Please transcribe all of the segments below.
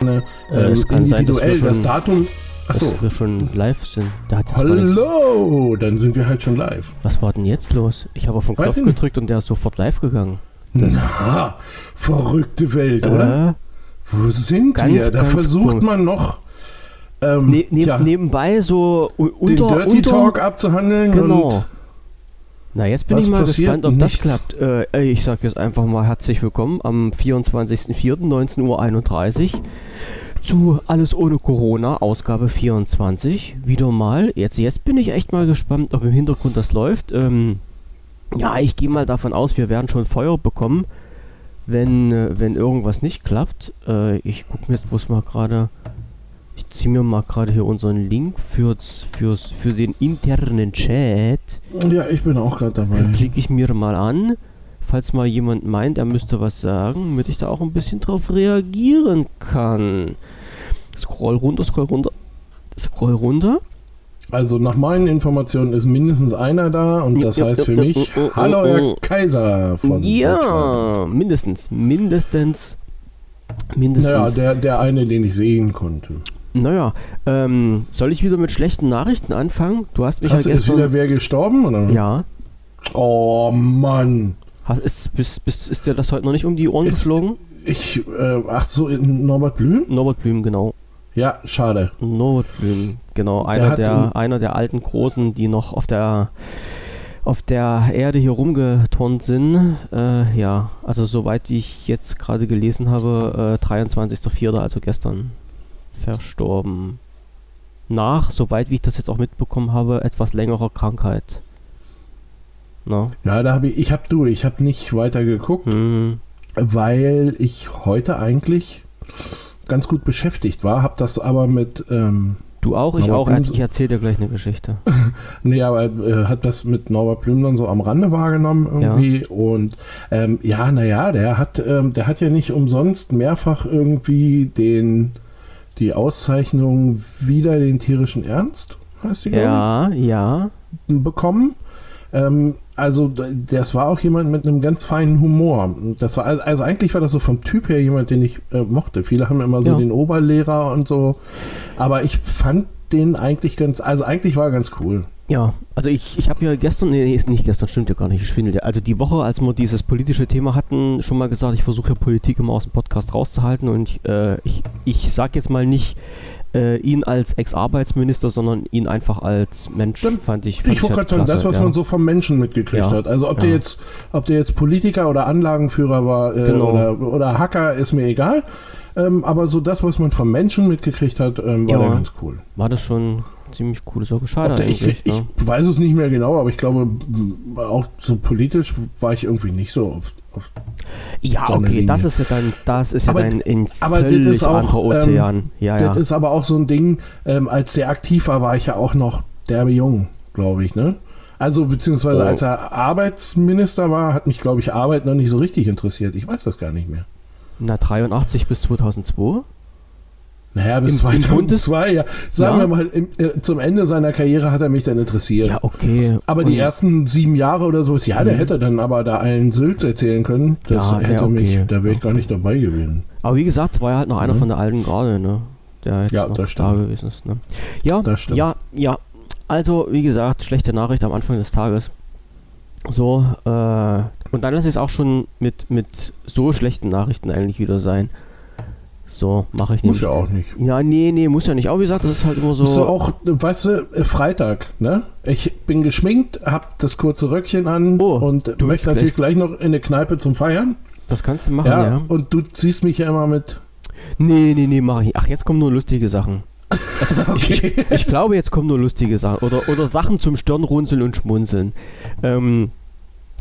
ähm, es kann sein, dass individuell wir das schon- Datum. Achso. Wir schon live sind. Da Hallo, dann sind wir halt schon live. Was war denn jetzt los? Ich habe auf den Knopf gedrückt und der ist sofort live gegangen. Na, verrückte Welt, oder? Äh, Wo sind Ganz, wir? Da versucht komisch. man noch ähm, ne, ne, nebenbei so u- den unter, Dirty unter Talk abzuhandeln. Genau. Und Na, jetzt bin Was ich mal gespannt, ob das Nichts. klappt. Äh, ich sage jetzt einfach mal herzlich willkommen am 24.04.19.31 Uhr zu Alles ohne Corona, Ausgabe 24. Wieder mal. Jetzt, jetzt bin ich echt mal gespannt, ob im Hintergrund das läuft. Ähm, ja, ich gehe mal davon aus, wir werden schon Feuer bekommen, wenn, äh, wenn irgendwas nicht klappt. Äh, ich gucke mir jetzt bloß mal gerade. Ich ziehe mir mal gerade hier unseren Link fürs, fürs, für den internen Chat. ja, ich bin auch gerade dabei. Den klicke ich mir mal an. Falls mal jemand meint, er müsste was sagen, damit ich da auch ein bisschen drauf reagieren kann. Scroll runter, scroll runter, scroll runter. Also nach meinen Informationen ist mindestens einer da und das Ja, heißt für ja, mich, ja, ja, hallo ja. Herr Kaiser von ja, mindestens, mindestens, Naja, mindestens. der, der eine, den ich sehen konnte. Naja, ähm, soll ich wieder mit schlechten Nachrichten anfangen? Du hast mich Hast, ja ist wieder gestern... wer gestorben? Oder? Ja, Oh Mann. hast, ist, bist, bist, ist dir das heute noch nicht um die Ohren Ist- geflogen? Ich, äh, ach so, in Norbert Blüm? Norbert Blüm, genau. Ja, schade. Norbert Blüm, genau. Der Einer der, in- einer der alten Großen, die noch auf der auf der Erde hier rumgeturnt sind. Äh, ja, also soweit wie ich jetzt gerade gelesen habe, äh, 23.04., also gestern verstorben. Nach, soweit wie ich das jetzt auch mitbekommen habe, etwas längerer Krankheit. Na? Ja, da habe ich, ich habe du, ich habe nicht weiter geguckt, Hm. weil ich heute eigentlich ganz gut beschäftigt war, habe das aber mit, ähm, Du auch, ich Norbert auch. Blüm- Ich erzähle dir gleich eine Geschichte. nee, aber äh, hat das mit Norbert Blüm dann so am Rande wahrgenommen irgendwie und ähm, ja, naja, der hat, ähm, der hat ja nicht umsonst mehrfach irgendwie den, die Auszeichnung wieder den tierischen Ernst, heißt die, glaub ich? Ja, ja. bekommen. Ähm, also das war auch jemand mit einem ganz feinen Humor. Das war also, also eigentlich war das so vom Typ her jemand, den ich äh, mochte. Viele haben immer so Ja. den Oberlehrer und so, aber ich fand den eigentlich ganz, also eigentlich war er ganz cool. Ja, also ich, ich habe ja gestern, nee, nicht gestern, stimmt ja gar nicht, ich schwindel ja. Also die Woche, als wir dieses politische Thema hatten, schon mal gesagt, ich versuche ja Politik immer aus dem Podcast rauszuhalten und ich, äh, ich, ich sag jetzt mal nicht äh, ihn als Ex-Arbeitsminister, sondern ihn einfach als Mensch, Dann- fand ich. Fand Ich wollte halt gerade sagen, das, was ja. man so vom Menschen mitgekriegt Ja. hat. Also ob der Ja. jetzt, ob der jetzt Politiker oder Anlagenführer war äh, Genau. oder, oder Hacker, ist mir egal. Ähm, aber so das, was man vom Menschen mitgekriegt hat, ähm, war Ja. der ganz cool. War das schon ziemlich cool, so schade ich, eigentlich. ich ne? weiß es nicht mehr genau, aber ich glaube, auch so politisch war ich irgendwie nicht so auf. auf Ja, so okay, das Linie. ist ja dann, das ist ja Aber- dann ein aber das völlig ist auch, anderer Ozean. ja, ja. Das ist aber auch so ein Ding, ähm, als der aktiv war, war ich ja auch noch derbe jung, glaube ich, ne? Also, beziehungsweise Oh. als er Arbeitsminister war, hat mich, glaube ich, Arbeit noch nicht so richtig interessiert. Ich weiß das gar nicht mehr. Na, 83 bis 2002? Naja, bis Im- im 2002, ja. Sagen Ja. wir mal, im, äh, zum Ende seiner Karriere hat er mich dann interessiert. Ja, okay. Aber die Und- ersten sieben Jahre oder so, ja, der Mhm. hätte dann aber da allen Sylts erzählen können. Das Ja, hätte ja, okay. mich, da wäre ich gar nicht dabei gewesen. Aber wie gesagt, es war ja halt noch einer Mhm. von der alten Garde, ne? Der jetzt Ja, noch das da gewesen ist, ne? Ja, Das stimmt. ja, ja. Also, wie gesagt, schlechte Nachricht am Anfang des Tages. So, äh, und dann ich es auch schon mit, mit so schlechten Nachrichten eigentlich wieder sein. So, mache ich Muss nämlich. ja auch nicht. Ja, nee, nee, muss ja nicht. Aber wie gesagt, das ist halt immer so. Ist ja auch, weißt du, Freitag, ne? Ich bin geschminkt, hab das kurze Röckchen an Oh, und du möchte willst natürlich gleich noch in eine Kneipe zum Feiern. das kannst du machen, Ja, ja. und du ziehst mich ja immer mit. Nee, nee, nee, mache ich. nicht. Ach, jetzt kommen nur lustige Sachen. Okay. Ich glaube, jetzt kommen nur lustige Sachen. Oder, oder Sachen zum Stirnrunzeln und Schmunzeln. Ähm,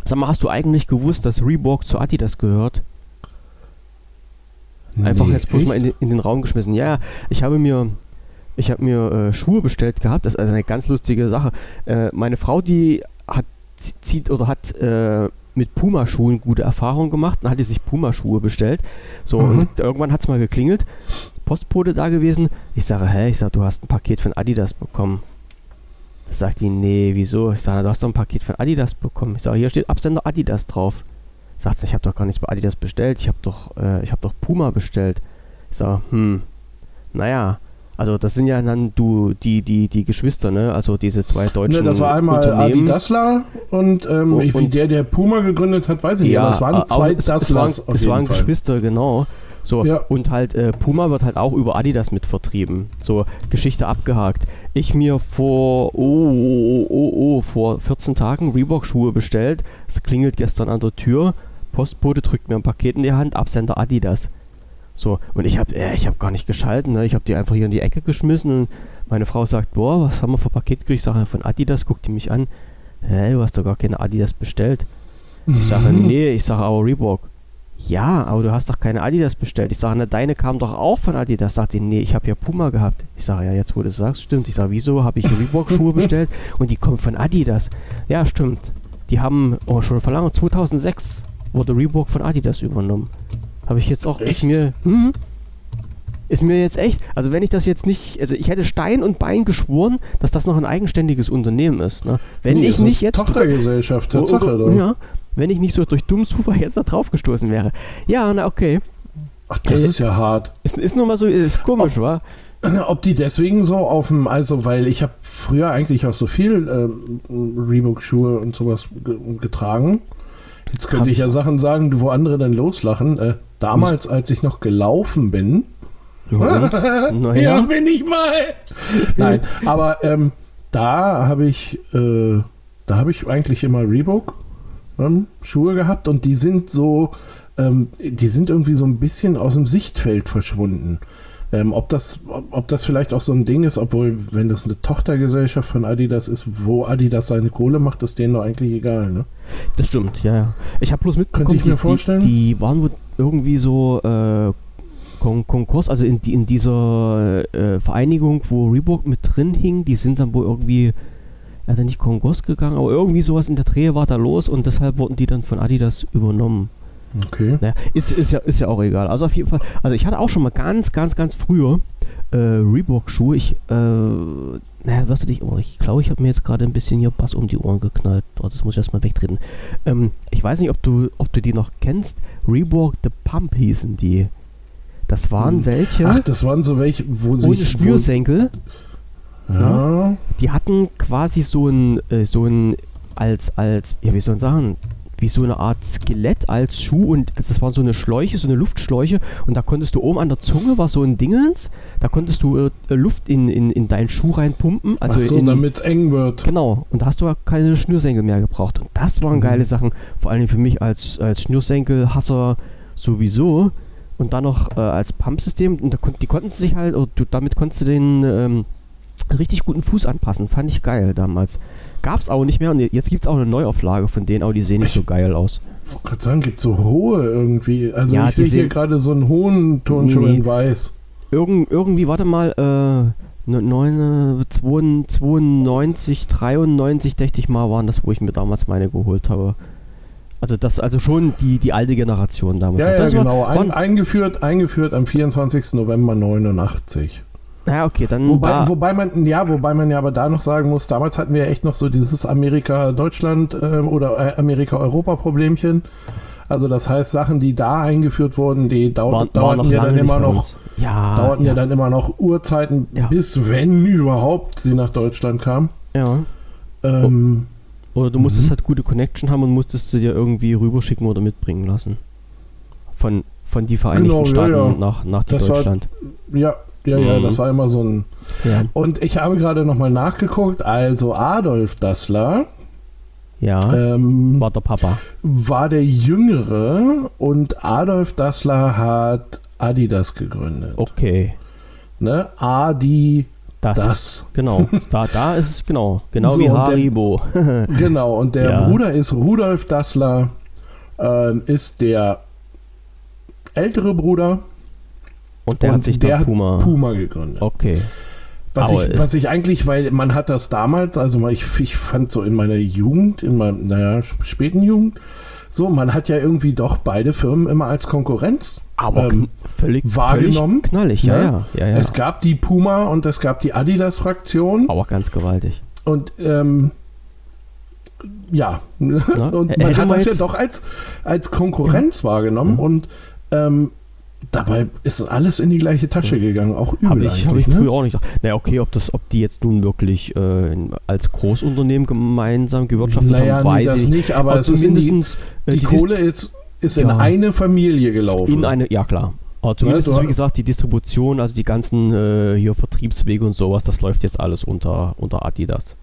sag mal, hast du eigentlich gewusst, dass Reebok zu Adidas gehört? Einfach Nee, jetzt bloß mal in echt? den, in den Raum geschmissen. Ja, ja, ich habe mir, ich habe mir äh, Schuhe bestellt gehabt. Das ist also eine ganz lustige Sache. Äh, meine Frau, die hat zieht oder hat äh, mit Puma-Schuhen gute Erfahrungen gemacht. Dann hat die sich Puma-Schuhe bestellt. So, Mhm. und irgendwann hat es mal geklingelt. Postbote da gewesen. Ich sage, hä? Ich sage, du hast ein Paket von Adidas bekommen. Sagt die, nee, wieso? Ich sage, du hast doch ein Paket von Adidas bekommen. Ich sage, hier steht Absender Adidas drauf. Sagt sie, ich habe doch gar nichts bei Adidas bestellt. Ich habe doch, äh, ich habe doch Puma bestellt. Ich sage, hm, naja, also das sind ja dann du die die die Geschwister, ne? Also diese zwei deutschen. Ne, das war einmal Adi Dassler und, ähm, und, wie der der Puma gegründet hat, weiß ich ja, nicht. Aber es waren zwei es, Dasslers. Es waren, es waren Geschwister, genau. So, ja. und halt äh, Puma wird halt auch über Adidas mit vertrieben. So, Geschichte abgehakt. Ich mir vor, oh, oh, oh, oh, vor 14 Tagen Reebok-Schuhe bestellt. Es klingelt gestern an der Tür. Postbote drückt mir ein Paket in die Hand, Absender Adidas. So, und ich habe äh, hab gar nicht geschalten, ne? ich habe die einfach hier in die Ecke geschmissen und meine Frau sagt, boah, was haben wir für Paket gekriegt? Ich sage, von Adidas, guckt die mich an, hä, du hast doch gar keine Adidas bestellt. Ich sage, nee, ich sage aber Reebok. Ja, aber du hast doch keine Adidas bestellt. Ich sage, na, deine kam doch auch von Adidas. Sagt die, nee, ich habe ja Puma gehabt. Ich sage, ja, jetzt wo du sagst, stimmt. Ich sage, wieso habe ich Reebok-Schuhe bestellt und die kommen von Adidas? Ja, stimmt. Die haben oh, schon verlangt, 2006 wurde Reebok von Adidas übernommen. Habe ich jetzt auch, echt? ist mir, hm, ist mir jetzt echt, also wenn ich das jetzt nicht, also ich hätte Stein und Bein geschworen, dass das noch ein eigenständiges Unternehmen ist. Ne? Wenn nee, ich nicht jetzt... Tochtergesellschaft, Tatsache, oder? Ja, wenn ich nicht so durch dummes Zufall jetzt da drauf gestoßen wäre. Ja, na okay. Ach, das äh, ist ja hart. Ist, ist nur mal so, ist komisch, ob, wa? Ob die deswegen so auf dem, also weil ich habe früher eigentlich auch so viel ähm, Reebok-Schuhe und sowas getragen. Jetzt könnte ich ja Sachen sagen, wo andere dann loslachen. Äh, damals, als ich noch gelaufen bin. Ja, ja bin ich mal. Nein, aber ähm, da habe ich, äh, da habe ich eigentlich immer Reebok ähm, Schuhe gehabt und die sind so, ähm, die sind irgendwie so ein bisschen aus dem Sichtfeld verschwunden. Ähm, ob, das, ob, ob, das vielleicht auch so ein Ding ist, obwohl, wenn das eine Tochtergesellschaft von Adidas ist, wo Adidas seine Kohle macht, ist denen doch eigentlich egal, ne? Das stimmt, ja, ja. Ich habe bloß mitbekommen, Könnte ich mir die, vorstellen? Die, die waren wohl irgendwie so äh, Kon Konkurs, also in, die, in dieser äh, Vereinigung, wo Reebok mit drin hing, die sind dann wohl irgendwie, also nicht Konkurs gegangen, aber irgendwie sowas in der Drehe war da los und deshalb wurden die dann von Adidas übernommen. Okay. Naja, ist, ist, ja, ist ja auch egal. Also auf jeden Fall, also ich hatte auch schon mal ganz, ganz, ganz früher äh, Reebok-Schuhe. Ich, äh, naja, weißt du dich, oh, ich glaube, ich habe mir jetzt gerade ein bisschen hier Bass um die Ohren geknallt. Oh, das muss ich erstmal wegtreten. Ähm, ich weiß nicht, ob du, ob du die noch kennst. Reebok The Pump hießen die. Das waren hm. welche. Ach, das waren so welche, wo sie. Ohne Schnürsenkel. Ja. ja. Die hatten quasi so ein, äh, so ein, als, als, ja, wie soll man sagen, wie so eine Art Skelett als Schuh und das war so eine Schläuche, so eine Luftschläuche und da konntest du oben an der Zunge war so ein Dingens, da konntest du äh, Luft in, in, in deinen Schuh reinpumpen. Also Ach so, damit es eng wird. Genau, und da hast du ja keine Schnürsenkel mehr gebraucht und das waren mhm. geile Sachen, vor allem für mich als, als Schnürsenkelhasser sowieso und dann noch äh, als Pumpsystem und da kon die konnten sich halt, oder du, damit konntest du den ähm, richtig guten Fuß anpassen, fand ich geil damals. Gab es auch nicht mehr und jetzt gibt es auch eine Neuauflage von denen, aber die sehen nicht so geil aus. Ich wollte gerade sagen, gibt so hohe irgendwie. Also ja, ich sehe hier gerade so einen hohen Turnschuh nee. in weiß. Irgend, irgendwie, warte mal, äh, 9, 92, 93, dachte ich mal, waren das, wo ich mir damals meine geholt habe. Also das also schon die, die alte Generation damals. Ja, ja genau. War, Ein, eingeführt, eingeführt am 24. November 89. Ja, okay, dann. Wobei, wobei man, ja, wobei man ja aber da noch sagen muss, damals hatten wir echt noch so dieses Amerika-Deutschland äh, oder Amerika-Europa-Problemchen. Also das heißt, Sachen, die da eingeführt wurden, die dau war, dauerten ja dann immer noch, ja, dauerten ja. ja. dann immer noch Uhrzeiten, ja. bis wenn überhaupt sie nach Deutschland kam. Ja. Ähm, oder du musstest halt gute Connection haben und musstest sie dir irgendwie rüberschicken oder mitbringen lassen. Von, von die Vereinigten genau, Staaten nach, nach Deutschland. War, ja, ja, mhm. ja, das war immer so ein. Ja. Und ich habe gerade nochmal nachgeguckt, also Adolf Dassler. Ja. Ähm, war der Papa. War der Jüngere und Adolf Dassler hat Adidas gegründet. Okay. Ne? Adi das. das. Genau. Da, da ist es genau. Genau so, wie Haribo. Der, genau. Und der ja. Bruder ist Rudolf Dassler, äh, ist der ältere Bruder und der und hat sich der Puma. Puma gegründet. Okay. Was ich, was ich eigentlich, weil man hat das damals, also ich, ich fand so in meiner Jugend, in meiner naja, späten Jugend, so, man hat ja irgendwie doch beide Firmen immer als Konkurrenz aber ähm, völlig wahrgenommen. Völlig knallig, ja, ja, ja, ja, Es gab die Puma und es gab die Adidas-Fraktion. Aber ganz gewaltig. Und ähm, ja, Na? und man hat das ja doch als, als Konkurrenz ja. wahrgenommen. Mhm. Und ähm, Dabei ist alles in die gleiche Tasche gegangen, auch übel Habe ich, hab ich ne? früher auch nicht gedacht. Naja, okay, ob, das, ob die jetzt nun wirklich äh, als Großunternehmen gemeinsam gewirtschaftet naja, haben, weiß nee, das ich nicht. Aber, aber es ist die, die, die, Kohle ist, ist ja, in eine Familie gelaufen. In eine, ja klar. Aber zumindest ja, wie gesagt, die Distribution, also die ganzen äh, hier Vertriebswege und sowas, das läuft jetzt alles unter, unter Adidas.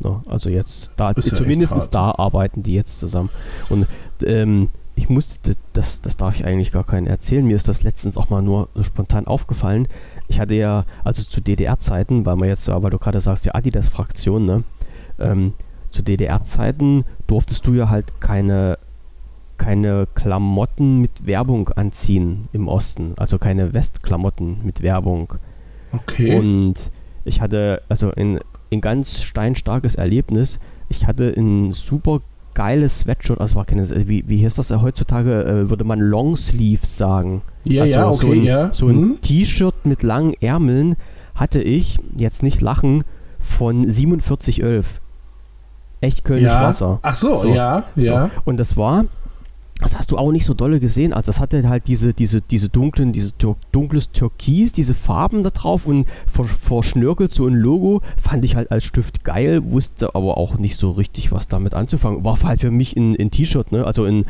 Ne? Also jetzt, da, zumindest da arbeiten die jetzt zusammen. Und ähm, ich musste, das, das darf ich eigentlich gar keinen erzählen. Mir ist das letztens auch mal nur spontan aufgefallen. Ich hatte ja, also zu DDR-Zeiten, weil man jetzt, weil du gerade sagst, die Adidas-Fraktion, ne? Ähm, zu DDR-Zeiten durftest du ja halt keine, keine Klamotten mit Werbung anziehen im Osten. Also keine Westklamotten mit Werbung. Okay. Und ich hatte, also ein, ein ganz steinstarkes Erlebnis. Ich hatte ein super geiles Sweatshirt, also war keine, wie, wie heißt das heutzutage, äh, würde man Longsleeves sagen. Ja, also ja, okay, so ein, ja. So ein mhm. T-Shirt mit langen Ärmeln hatte ich, jetzt nicht lachen, von 4711. Echt Kölnisch ja. Wasser. Ach so, so, ja, ja. Und das war das hast du auch nicht so dolle gesehen. Also das hatte halt diese, diese, diese dunklen, dieses Tür dunkles Türkis, diese Farben da drauf und verschnörkelt so ein Logo. Fand ich halt als Stift geil, wusste aber auch nicht so richtig, was damit anzufangen. War halt für mich ein, ein T-Shirt, ne? Also ein,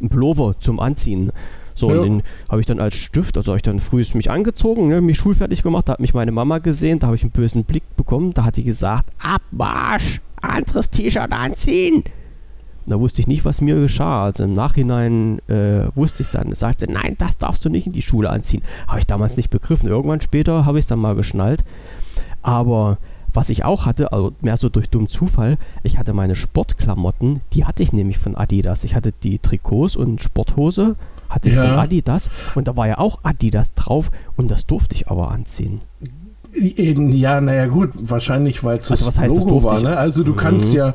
ein Pullover zum Anziehen. So, ja. und den habe ich dann als Stift, also habe ich dann früh mich angezogen, ne, mich schulfertig gemacht, da hat mich meine Mama gesehen, da habe ich einen bösen Blick bekommen, da hat die gesagt, Abmarsch, anderes T-Shirt anziehen. Da wusste ich nicht, was mir geschah. Also im Nachhinein äh, wusste ich dann, sagte, nein, das darfst du nicht in die Schule anziehen. Habe ich damals nicht begriffen. Irgendwann später habe ich es dann mal geschnallt. Aber was ich auch hatte, also mehr so durch dummen Zufall, ich hatte meine Sportklamotten, die hatte ich nämlich von Adidas. Ich hatte die Trikots und Sporthose, hatte ich ja. von Adidas und da war ja auch Adidas drauf und das durfte ich aber anziehen. Eben, ja, naja gut, wahrscheinlich, weil es also, das Logo war. Ne? Also du mhm. kannst ja,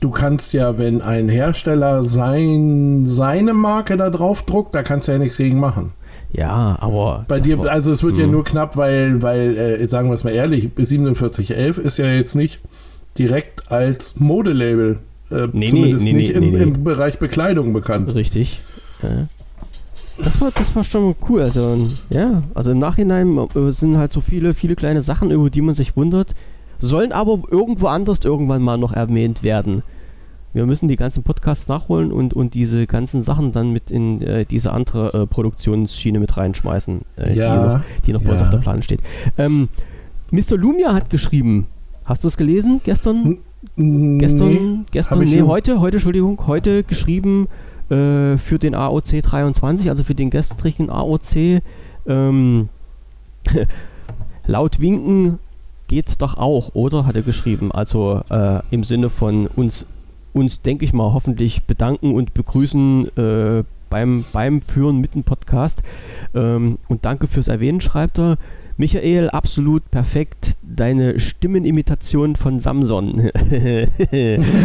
du kannst ja, wenn ein Hersteller sein, seine Marke da drauf druckt, da kannst du ja nichts gegen machen. Ja, aber. Bei dir, war, also es wird mh. ja nur knapp, weil, weil, äh, sagen wir es mal ehrlich, 4711 ist ja jetzt nicht direkt als Modelabel, äh, nee, zumindest nee, nee, nicht im, im, Bereich Bekleidung bekannt. Richtig. Ja das war, das war schon cool. Also, ja, also im Nachhinein äh, sind halt so viele, viele kleine Sachen, über die man sich wundert, sollen aber irgendwo anders irgendwann mal noch erwähnt werden. Wir müssen die ganzen Podcasts nachholen und, und diese ganzen Sachen dann mit in äh, diese andere äh, Produktionsschiene mit reinschmeißen, äh, ja, die noch, die noch bei ja. uns auf der Plan steht. Ähm, Mr. Lumia hat geschrieben, hast du es gelesen gestern? N gestern, nee, gestern, nee, heute, heute, Entschuldigung, heute geschrieben, äh, für den AOC 23, also für den gestrigen AOC. Ähm, laut Winken geht doch auch, oder? Hat er geschrieben. Also äh, im Sinne von uns, uns denke ich mal, hoffentlich bedanken und begrüßen äh, beim, beim Führen mit dem Podcast. Ähm, und danke fürs Erwähnen, schreibt er. Michael, absolut perfekt. Deine Stimmenimitation von Samson.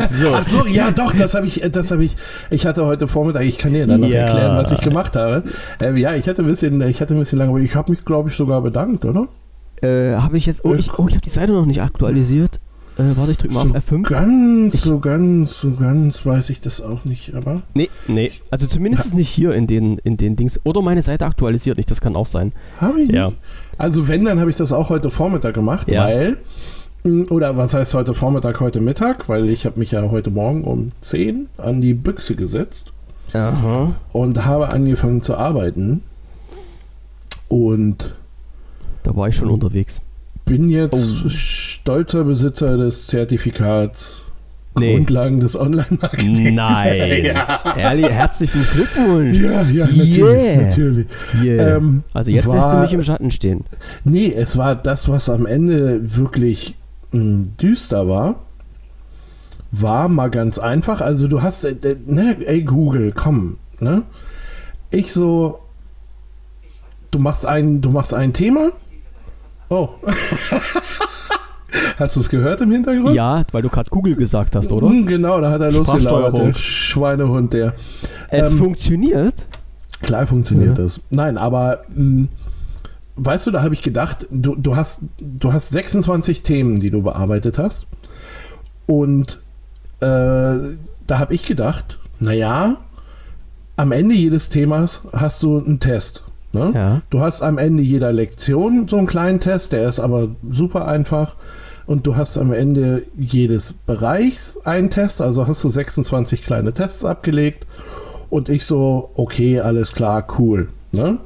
so. Ach so, ja, doch, das habe ich, das habe ich. Ich hatte heute Vormittag, ich kann dir dann noch ja. erklären, was ich gemacht habe. Äh, ja, ich hatte ein bisschen, ich hatte ein bisschen lange, aber ich habe mich, glaube ich, sogar bedankt, oder? Äh, habe ich jetzt, oh, ich, oh, ich habe die Seite noch nicht aktualisiert. Äh, warte, ich drücke mal so auf F5. Ganz, ich, so ganz, so ganz weiß ich das auch nicht, aber. Nee, nee. Also zumindest ja. nicht hier in den, in den Dings. Oder meine Seite aktualisiert nicht, das kann auch sein. Habe ich? Ja. Nicht? Also, wenn, dann habe ich das auch heute Vormittag gemacht, ja. weil. Hm, oder was heißt heute Vormittag, heute Mittag? Weil ich habe mich ja heute Morgen um 10 an die Büchse gesetzt. Aha. Und habe angefangen zu arbeiten. Und. Da war ich schon unterwegs bin jetzt oh. stolzer Besitzer des Zertifikats nee. Grundlagen des Online-Marketings. Nein. ja. Ehrlich, herzlichen Glückwunsch. Ja, ja, natürlich. Yeah. natürlich. Yeah. Ähm, also jetzt war, lässt du mich im Schatten stehen. Nee, es war das, was am Ende wirklich mh, hm, düster war. War mal ganz einfach. Also du hast, äh, ne, ey Google, komm, ne? Ich so, du machst ein, du machst ein Thema Oh. Hast du es gehört im Hintergrund? Ja, weil du gerade Google gesagt hast, oder? Mm, genau, da hat er losgelauert, der Schweinehund, der. Es ähm, funktioniert? Klar funktioniert ja. das. Nein, aber mh, mm, weißt du, da habe ich gedacht, du, du, hast, du hast 26 Themen, die du bearbeitet hast. Und äh, da habe ich gedacht, naja, am Ende jedes Themas hast du einen Test. Ne? Ja. Du hast am Ende jeder Lektion so einen kleinen Test, der ist aber super einfach. Und du hast am Ende jedes Bereichs einen Test, also hast du 26 kleine Tests abgelegt. Und ich so, okay, alles klar, cool. Ne?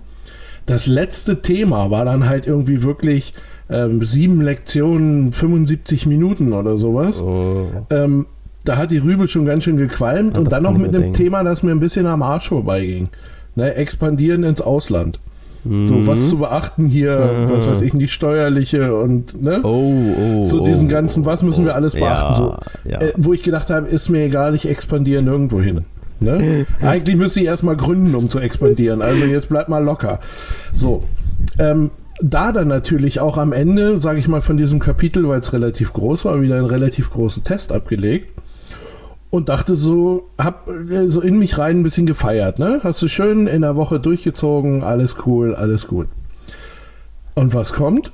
Das letzte Thema war dann halt irgendwie wirklich ähm, sieben Lektionen, 75 Minuten oder sowas. Oh. Ähm, da hat die Rübe schon ganz schön gequalmt ja, und dann noch mit einem Thema, das mir ein bisschen am Arsch vorbeiging. Ne, expandieren ins Ausland. Mhm. So was zu beachten hier, mhm. was weiß ich, die steuerliche und ne? Oh, oh, so diesen oh, ganzen, was müssen wir alles beachten? Ja, so, ja. Äh, wo ich gedacht habe, ist mir egal, ich expandiere nirgendwo hin. Ne? Eigentlich müsste ich erstmal gründen, um zu expandieren. Also jetzt bleib mal locker. So. Ähm, da dann natürlich auch am Ende, sage ich mal, von diesem Kapitel, weil es relativ groß war, wieder einen relativ großen Test abgelegt und dachte so, hab äh, so in mich rein ein bisschen gefeiert, ne? Hast du schön in der Woche durchgezogen, alles cool, alles gut. Und was kommt?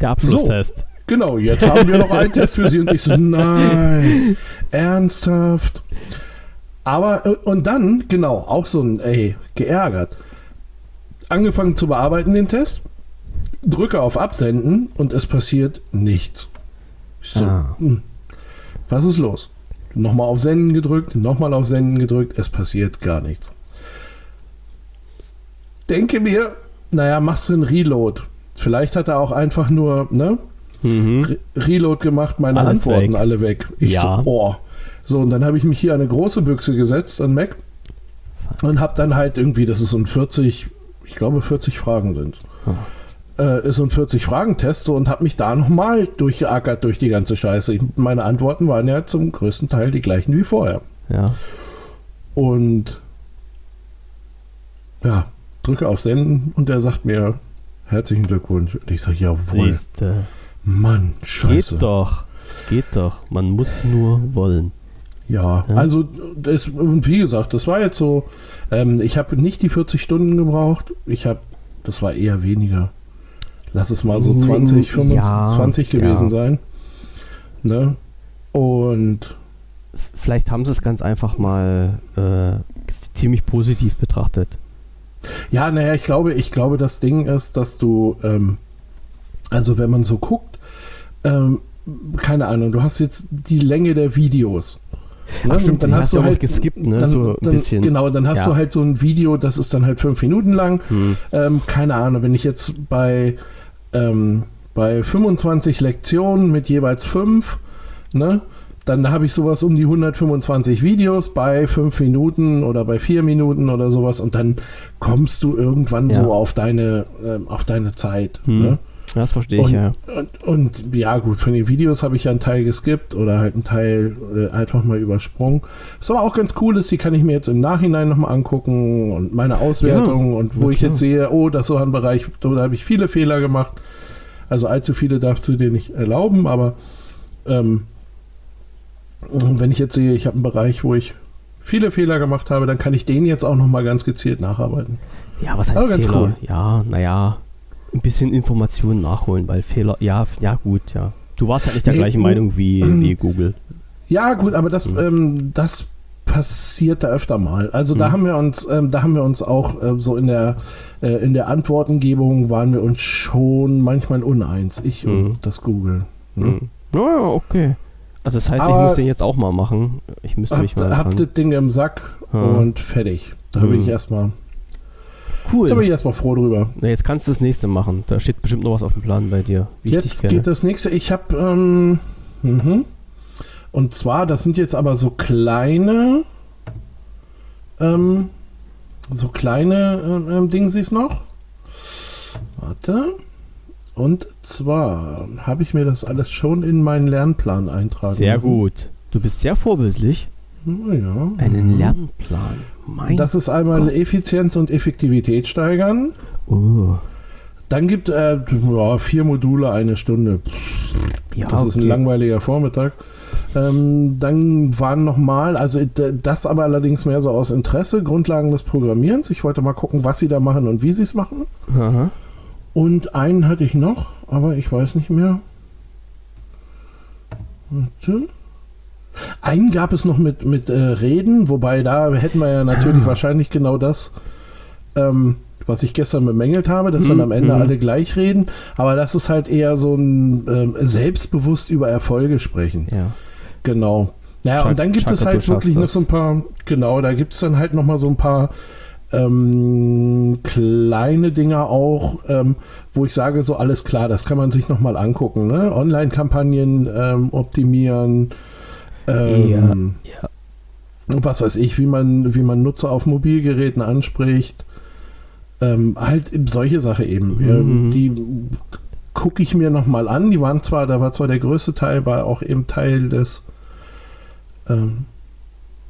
Der Abschlusstest. So, genau, jetzt haben wir noch einen Test für Sie und ich so, nein, ernsthaft. Aber, äh, und dann, genau, auch so ein, ey, geärgert. Angefangen zu bearbeiten den Test drücke auf Absenden und es passiert nichts. So, ah. Hm. was ist los? Nochmal auf Senden gedrückt, nochmal auf Senden gedrückt, es passiert gar nichts. Denke mir, naja, machst du einen Reload. Vielleicht hat er auch einfach nur, ne? Mhm. Re Reload gemacht, meine Alles Antworten weg. alle weg. Ich ja. so, oh. So, und dann habe ich mich hier an eine große Büchse gesetzt an Mac und habe dann halt irgendwie, das ist so ein 40, ich glaube 40 Fragen sind. Oh äh, ist so ein 40-Fragen-Test so und habe mich da nochmal durchgeackert durch die ganze Scheiße. Ich, meine Antworten waren ja zum größten Teil die gleichen wie vorher. Ja. Und ja, drücke auf Senden und er sagt mir herzlichen Glückwunsch. Und ich sage, jawohl. Siehste. Mann, scheiße. Geht doch. Geht doch. Man muss nur wollen. Ja, ja. also das, wie gesagt, das war jetzt so, ähm, ich habe nicht die 40 Stunden gebraucht, ich habe, das war eher weniger lass es mal so 20, 25 ja, 20 gewesen ja. sein. Ne? Und vielleicht haben sie es ganz einfach mal äh, ziemlich positiv betrachtet. Ja, naja, ich glaube, ich glaube, das Ding ist, dass du, ähm, also wenn man so guckt, ähm, keine Ahnung, du hast jetzt die Länge der Videos. Ne? Ach, stimmt, dann hast, hast du halt geskippt, ne? Dann, so ein dann, bisschen. Genau, dann hast ja. du halt so ein Video, das ist dann halt fünf Minuten lang. Hm. Ähm, keine Ahnung, wenn ich jetzt bei ähm, bei 25 Lektionen mit jeweils fünf, ne? Dann habe ich sowas um die 125 Videos bei fünf Minuten oder bei vier Minuten oder sowas und dann kommst du irgendwann ja. so auf deine, äh, auf deine Zeit. Hm. Ne? Das verstehe ich, und, ja. Und, und, ja, gut, von den Videos habe ich ja einen Teil geskippt oder halt einen Teil äh, einfach mal übersprungen. Was aber auch ganz cool ist, die kann ich mir jetzt im Nachhinein nochmal angucken und meine Auswertung ja, und wo ich jetzt sehe, oh, das ist so ein Bereich, da habe ich viele Fehler gemacht. Also allzu viele darfst du dir nicht erlauben, aber ähm, wenn ich jetzt sehe, ich habe einen Bereich, wo ich viele Fehler gemacht habe, dann kann ich den jetzt auch nochmal ganz gezielt nacharbeiten. Ja, was heißt aber Fehler? Cool. Ja, naja, ein bisschen Informationen nachholen, weil Fehler, ja, ja gut, ja. Du warst halt nicht der nee, gleichen Meinung wie, wie Google. Ja, gut, aber das, mhm. ähm, das passiert da öfter mal. Also mhm. da haben wir uns, ähm, da haben wir uns auch äh, so in der äh, in der Antwortengebung waren wir uns schon manchmal uneins, ich mhm. und das Google. Ne? Mhm. Ja, okay. Also das heißt, aber ich muss den jetzt auch mal machen. Ich müsste hab, mich mal. Hab das Ding im Sack und fertig. Da bin ich mhm. erstmal Cool. Da bin ich erstmal froh drüber. Na, jetzt kannst du das nächste machen. Da steht bestimmt noch was auf dem Plan bei dir. Jetzt geht das nächste. Ich habe, ähm, mhm. und zwar, das sind jetzt aber so kleine, ähm, so kleine äh, äh, Dingsies noch. Warte. Und zwar habe ich mir das alles schon in meinen Lernplan eintragen. Sehr gut. Du bist sehr vorbildlich. Ja. Einen Lernplan. Mein das ist einmal Gott. Effizienz und Effektivität steigern. Oh. Dann gibt äh, ja, vier Module, eine Stunde. Ja, das okay. ist ein langweiliger Vormittag. Ähm, dann waren nochmal, also das aber allerdings mehr so aus Interesse, Grundlagen des Programmierens. Ich wollte mal gucken, was sie da machen und wie sie es machen. Aha. Und einen hatte ich noch, aber ich weiß nicht mehr. Warte. Einen gab es noch mit, mit äh, Reden, wobei da hätten wir ja natürlich ah. wahrscheinlich genau das, ähm, was ich gestern bemängelt habe, dass mhm. dann am Ende mhm. alle gleich reden. Aber das ist halt eher so ein äh, selbstbewusst über Erfolge sprechen. Ja. Genau. Naja, und dann gibt es halt wirklich noch so ein paar, genau, da gibt es dann halt noch mal so ein paar ähm, kleine Dinger auch, ähm, wo ich sage, so alles klar, das kann man sich noch mal angucken. Ne? Online-Kampagnen ähm, optimieren, ähm, ja, ja. was weiß ich, wie man, wie man Nutzer auf Mobilgeräten anspricht. Ähm, halt solche Sache eben. Mhm. die gucke ich mir noch mal an. Die waren zwar, da war zwar der größte Teil, war auch eben Teil des ähm,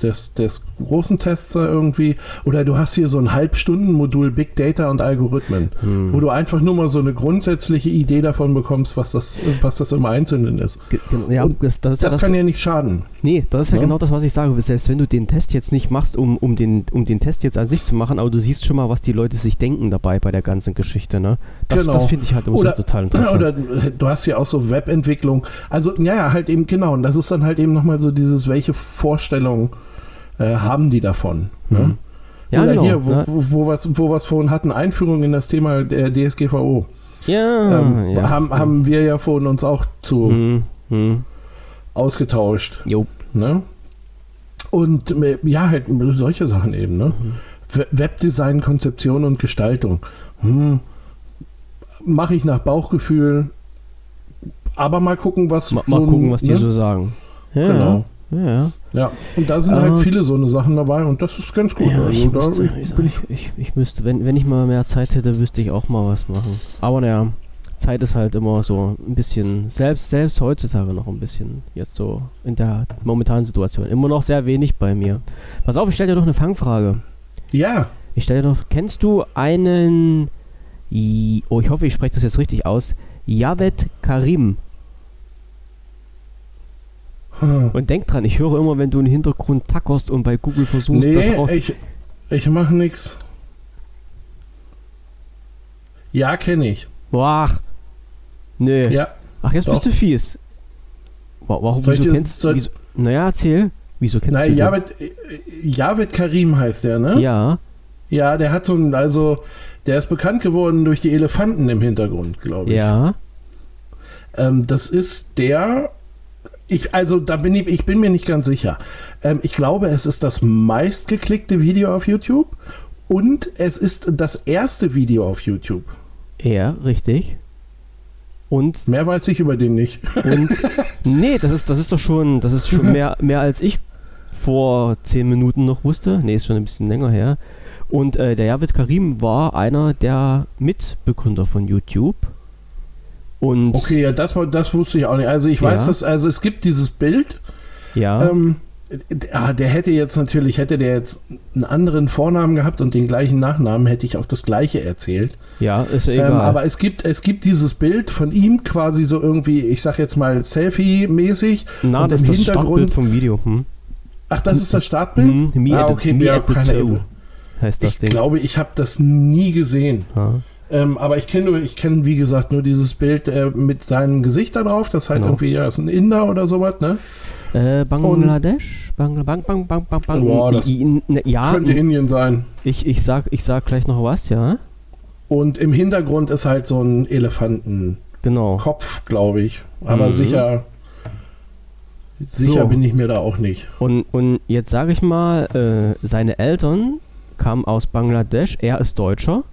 des, des großen Tests irgendwie. Oder du hast hier so ein Halbstunden-Modul Big Data und Algorithmen, hm. wo du einfach nur mal so eine grundsätzliche Idee davon bekommst, was das, was das im Einzelnen ist. Ja, das, das, ist das, das kann ja nicht schaden. Nee, das ist ja, ja, genau das, was ich sage. Selbst wenn du den Test jetzt nicht machst, um, um, den, um den Test jetzt an sich zu machen, aber du siehst schon mal, was die Leute sich denken dabei bei der ganzen Geschichte. Ne? Das, genau. das finde ich halt immer oder, so total interessant. Oder du hast ja auch so Webentwicklung. Also, ja, halt eben genau. Und das ist dann halt eben nochmal so dieses, welche Vorstellung äh, haben die davon. Ne? Mhm. Ja, Oder genau, hier, wo, ja. wo, was, wo wir es vorhin hatten, Einführung in das Thema der DSGVO. Ja, ähm, ja. Haben, haben wir ja vorhin uns auch zu mhm. Mhm. ausgetauscht. Jo. Ne? Und äh, ja, halt solche Sachen eben. Ne? Mhm. Webdesign, Konzeption und Gestaltung. Hm. Mache ich nach Bauchgefühl. Aber mal gucken, was. Mal, so, mal gucken, was ne? die so sagen. Ja, genau. Ja. Ja, und da sind halt äh, halt viele so eine Sachen dabei und das ist ganz gut. Ja, also ich, müsste, ich, ich, ich, ich, müsste, wenn, wenn ich mal mehr Zeit hätte, wüsste ich auch mal was machen. Aber naja, Zeit ist halt immer so ein bisschen, selbst, selbst heutzutage noch ein bisschen, jetzt so in der momentanen Situation, immer noch sehr wenig bei mir. Pass auf, ich stelle dir noch eine Fangfrage. Ja. Ich stelle dir noch, kennst du einen, oh, ich hoffe, ich spreche das jetzt richtig aus, Javed Karim? Hm. Und denk dran, ich höre immer, wenn du im Hintergrund tackerst und bei Google versuchst, nee, das raus... ich, ich mache nichts. Ja, kenne ich. Boah. Nö. Ja. Ach, jetzt doch. bist du fies. Warum, soll wieso kennst du... Wieso, naja, erzähl. Wieso kennst Na, du Javed, Javed Karim heißt der, ne? Ja. Ja, der hat so ein, also, der ist bekannt geworden durch die Elefanten im Hintergrund, glaube ich. Ja. Ähm, das ist der, ich, also da bin ich, ich bin mir nicht ganz sicher. Ähm, ich glaube, es ist das meistgeklickte Video auf YouTube und es ist das erste Video auf YouTube. Ja, richtig. Und mehr weiß ich über den nicht. Und nee, das ist, das ist doch schon, das ist schon mehr, mehr als ich vor zehn Minuten noch wusste. Nee, ist schon ein bisschen länger her. Und äh, der Javid Karim war einer der Mitbegründer von YouTube. Und okay, ja, das, das wusste ich auch nicht. Also ich weiß, ja. dass, also es gibt dieses Bild. Ja. Ähm, ah, der hätte jetzt natürlich, hätte der jetzt einen anderen Vornamen gehabt und den gleichen Nachnamen, hätte ich auch das gleiche erzählt. Ja, ist egal. Ähm, aber es gibt, es gibt dieses Bild von ihm quasi so irgendwie, ich sag jetzt mal Selfie-mäßig. Na, und das ist Hintergrund, das Startbild vom Video. Hm? Ach, das ist das Startbild? Hm, ah, okay, ja, keine, heißt das ich Ding. glaube, ich habe das nie gesehen. Ja. Ähm, aber ich kenne ich kenne wie gesagt nur dieses Bild äh, mit seinem Gesicht da drauf. Das ist halt genau. irgendwie ja, ist ein Inder oder sowas, ne? Äh, Bangladesch? Bang, bang, bang, bang, bang, bang. Boah, das I, ne, ja, könnte Indien sein. Ich, ich, sag, ich sag gleich noch was, ja. Und im Hintergrund ist halt so ein Elefantenkopf, genau. glaube ich. Aber mhm. sicher, sicher so. bin ich mir da auch nicht. Und, und jetzt sage ich mal, äh, seine Eltern kamen aus Bangladesch. Er ist Deutscher.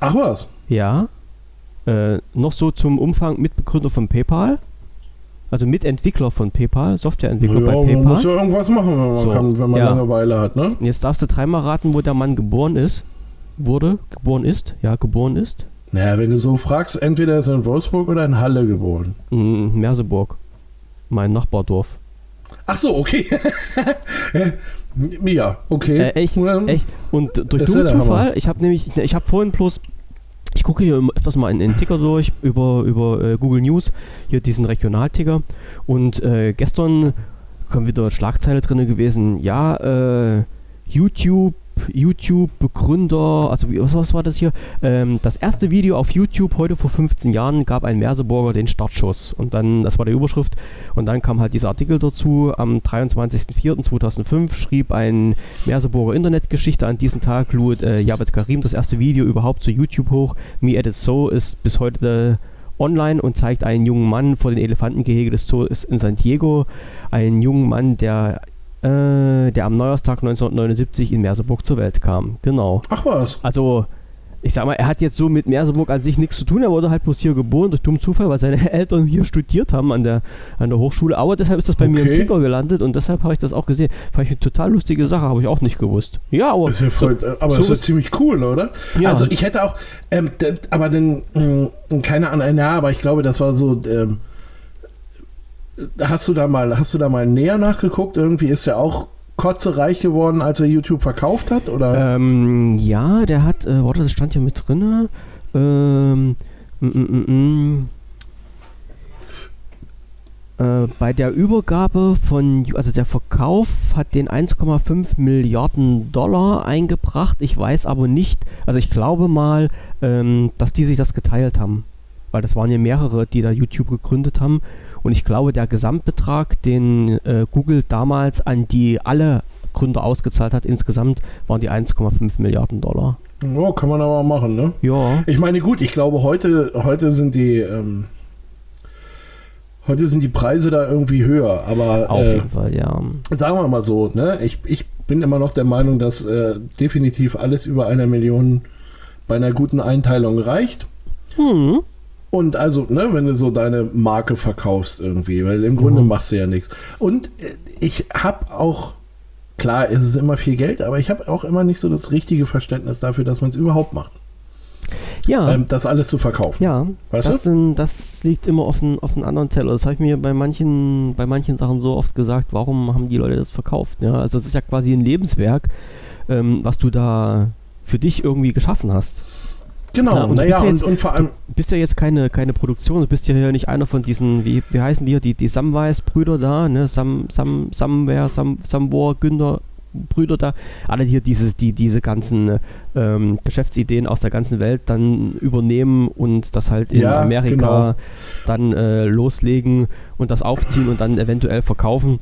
Ach was? Ja. Äh, noch so zum Umfang Mitbegründer von PayPal. Also Mitentwickler von PayPal, Softwareentwickler ja, bei PayPal. Man muss ja irgendwas machen, wenn man, so, kann, wenn man ja. Langeweile hat, ne? Jetzt darfst du dreimal raten, wo der Mann geboren ist. Wurde, geboren ist, ja, geboren ist. Naja, wenn du so fragst, entweder ist er in Wolfsburg oder in Halle geboren. Mm, Merseburg. Mein Nachbardorf. Ach so, okay. ja, okay. Äh, echt, echt. Und durch dummen Zufall, ich habe nämlich, ich habe vorhin bloß, ich gucke hier öfters mal in den Ticker durch über, über äh, Google News, hier diesen Regionalticker. Und äh, gestern kam wieder Schlagzeile drin gewesen, ja, äh, YouTube YouTube-Begründer, also was, was, war das hier? Ähm, das erste Video auf YouTube heute vor 15 Jahren gab ein Merseburger den Startschuss. Und dann, das war die Überschrift. Und dann kam halt dieser Artikel dazu. Am 23.04.2005 schrieb ein Merseburger Internetgeschichte. An diesem Tag lud äh, Jabet Karim das erste Video überhaupt zu YouTube hoch. Me Edit So ist bis heute äh, online und zeigt einen jungen Mann vor den Elefantengehege des Zoos in San Diego. Einen jungen Mann, der äh, der am Neujahrstag 1979 in Merseburg zur Welt kam. Genau. Ach was. Also, ich sag mal, er hat jetzt so mit Merseburg an sich nichts zu tun. Er wurde halt bloß hier geboren durch dummen Zufall, weil seine Eltern hier studiert haben an der, an der Hochschule. Aber deshalb ist das bei okay. mir im Ticker gelandet und deshalb habe ich das auch gesehen. Fand ich eine total lustige Sache, habe ich auch nicht gewusst. Ja, aber. Ist ja voll, so, aber so das ist ziemlich cool, oder? Ja. Also, ich hätte auch, ähm, aber dann, mh, hm, keine Ahnung, ja, aber ich glaube, das war so. Ähm, Hast du da mal, hast du da mal näher nachgeguckt? Irgendwie ist er auch kotzereich geworden, als er YouTube verkauft hat, oder? Ähm, ja, der hat, äh, warte, das stand hier mit drin. Ähm, mm, mm, mm, äh, bei der Übergabe von, also der Verkauf hat den 1,5 Milliarden Dollar eingebracht. Ich weiß aber nicht, also ich glaube mal, ähm, dass die sich das geteilt haben. Weil das waren ja mehrere, die da YouTube gegründet haben. Und ich glaube, der Gesamtbetrag, den äh, Google damals an die alle Gründer ausgezahlt hat, insgesamt waren die 1,5 Milliarden Dollar. Ja, kann man aber machen, ne? Ja. Ich meine, gut, ich glaube, heute, heute sind die. Ähm, heute sind die Preise da irgendwie höher, aber. Auf äh, jeden Fall, ja. Sagen wir mal so, ne? Ich, ich bin immer noch der Meinung, dass äh, definitiv alles über einer Million bei einer guten Einteilung reicht. Hm. Und also, ne, wenn du so deine Marke verkaufst irgendwie, weil im Grunde mhm. machst du ja nichts. Und äh, ich habe auch, klar, ist es immer viel Geld, aber ich habe auch immer nicht so das richtige Verständnis dafür, dass man es überhaupt macht. Ja. Ähm, das alles zu verkaufen. Ja. Weißt das, du? das liegt immer auf einem auf anderen Teller. Das habe ich mir bei manchen, bei manchen Sachen so oft gesagt, warum haben die Leute das verkauft? Ja, also es ist ja quasi ein Lebenswerk, ähm, was du da für dich irgendwie geschaffen hast. Genau, naja, ja und, und, vor allem. Du bist ja jetzt keine, keine Produktion, du bist ja nicht einer von diesen, wie, wie heißen die hier, die, die Samwise-Brüder da, ne? Sam, Sam, Samware, Sam, Samwar, Günther, Brüder da, alle hier dieses, die diese ganzen ähm, Geschäftsideen aus der ganzen Welt dann übernehmen und das halt in ja, Amerika genau. dann äh, loslegen und das aufziehen und dann eventuell verkaufen.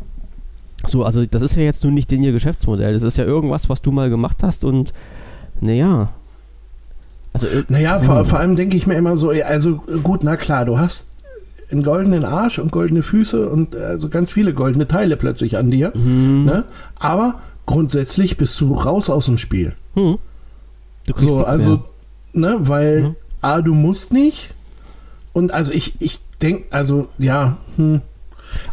So, also das ist ja jetzt nun nicht den ihr Geschäftsmodell. Das ist ja irgendwas, was du mal gemacht hast und naja, also, äh, naja, vor, vor allem denke ich mir immer so, also gut, na klar, du hast einen goldenen Arsch und goldene Füße und also ganz viele goldene Teile plötzlich an dir. Mhm. Ne? Aber grundsätzlich bist du raus aus dem Spiel. Mhm. so, also, ne, weil mhm. A, du musst nicht. Und also ich, ich denke, also ja, hm,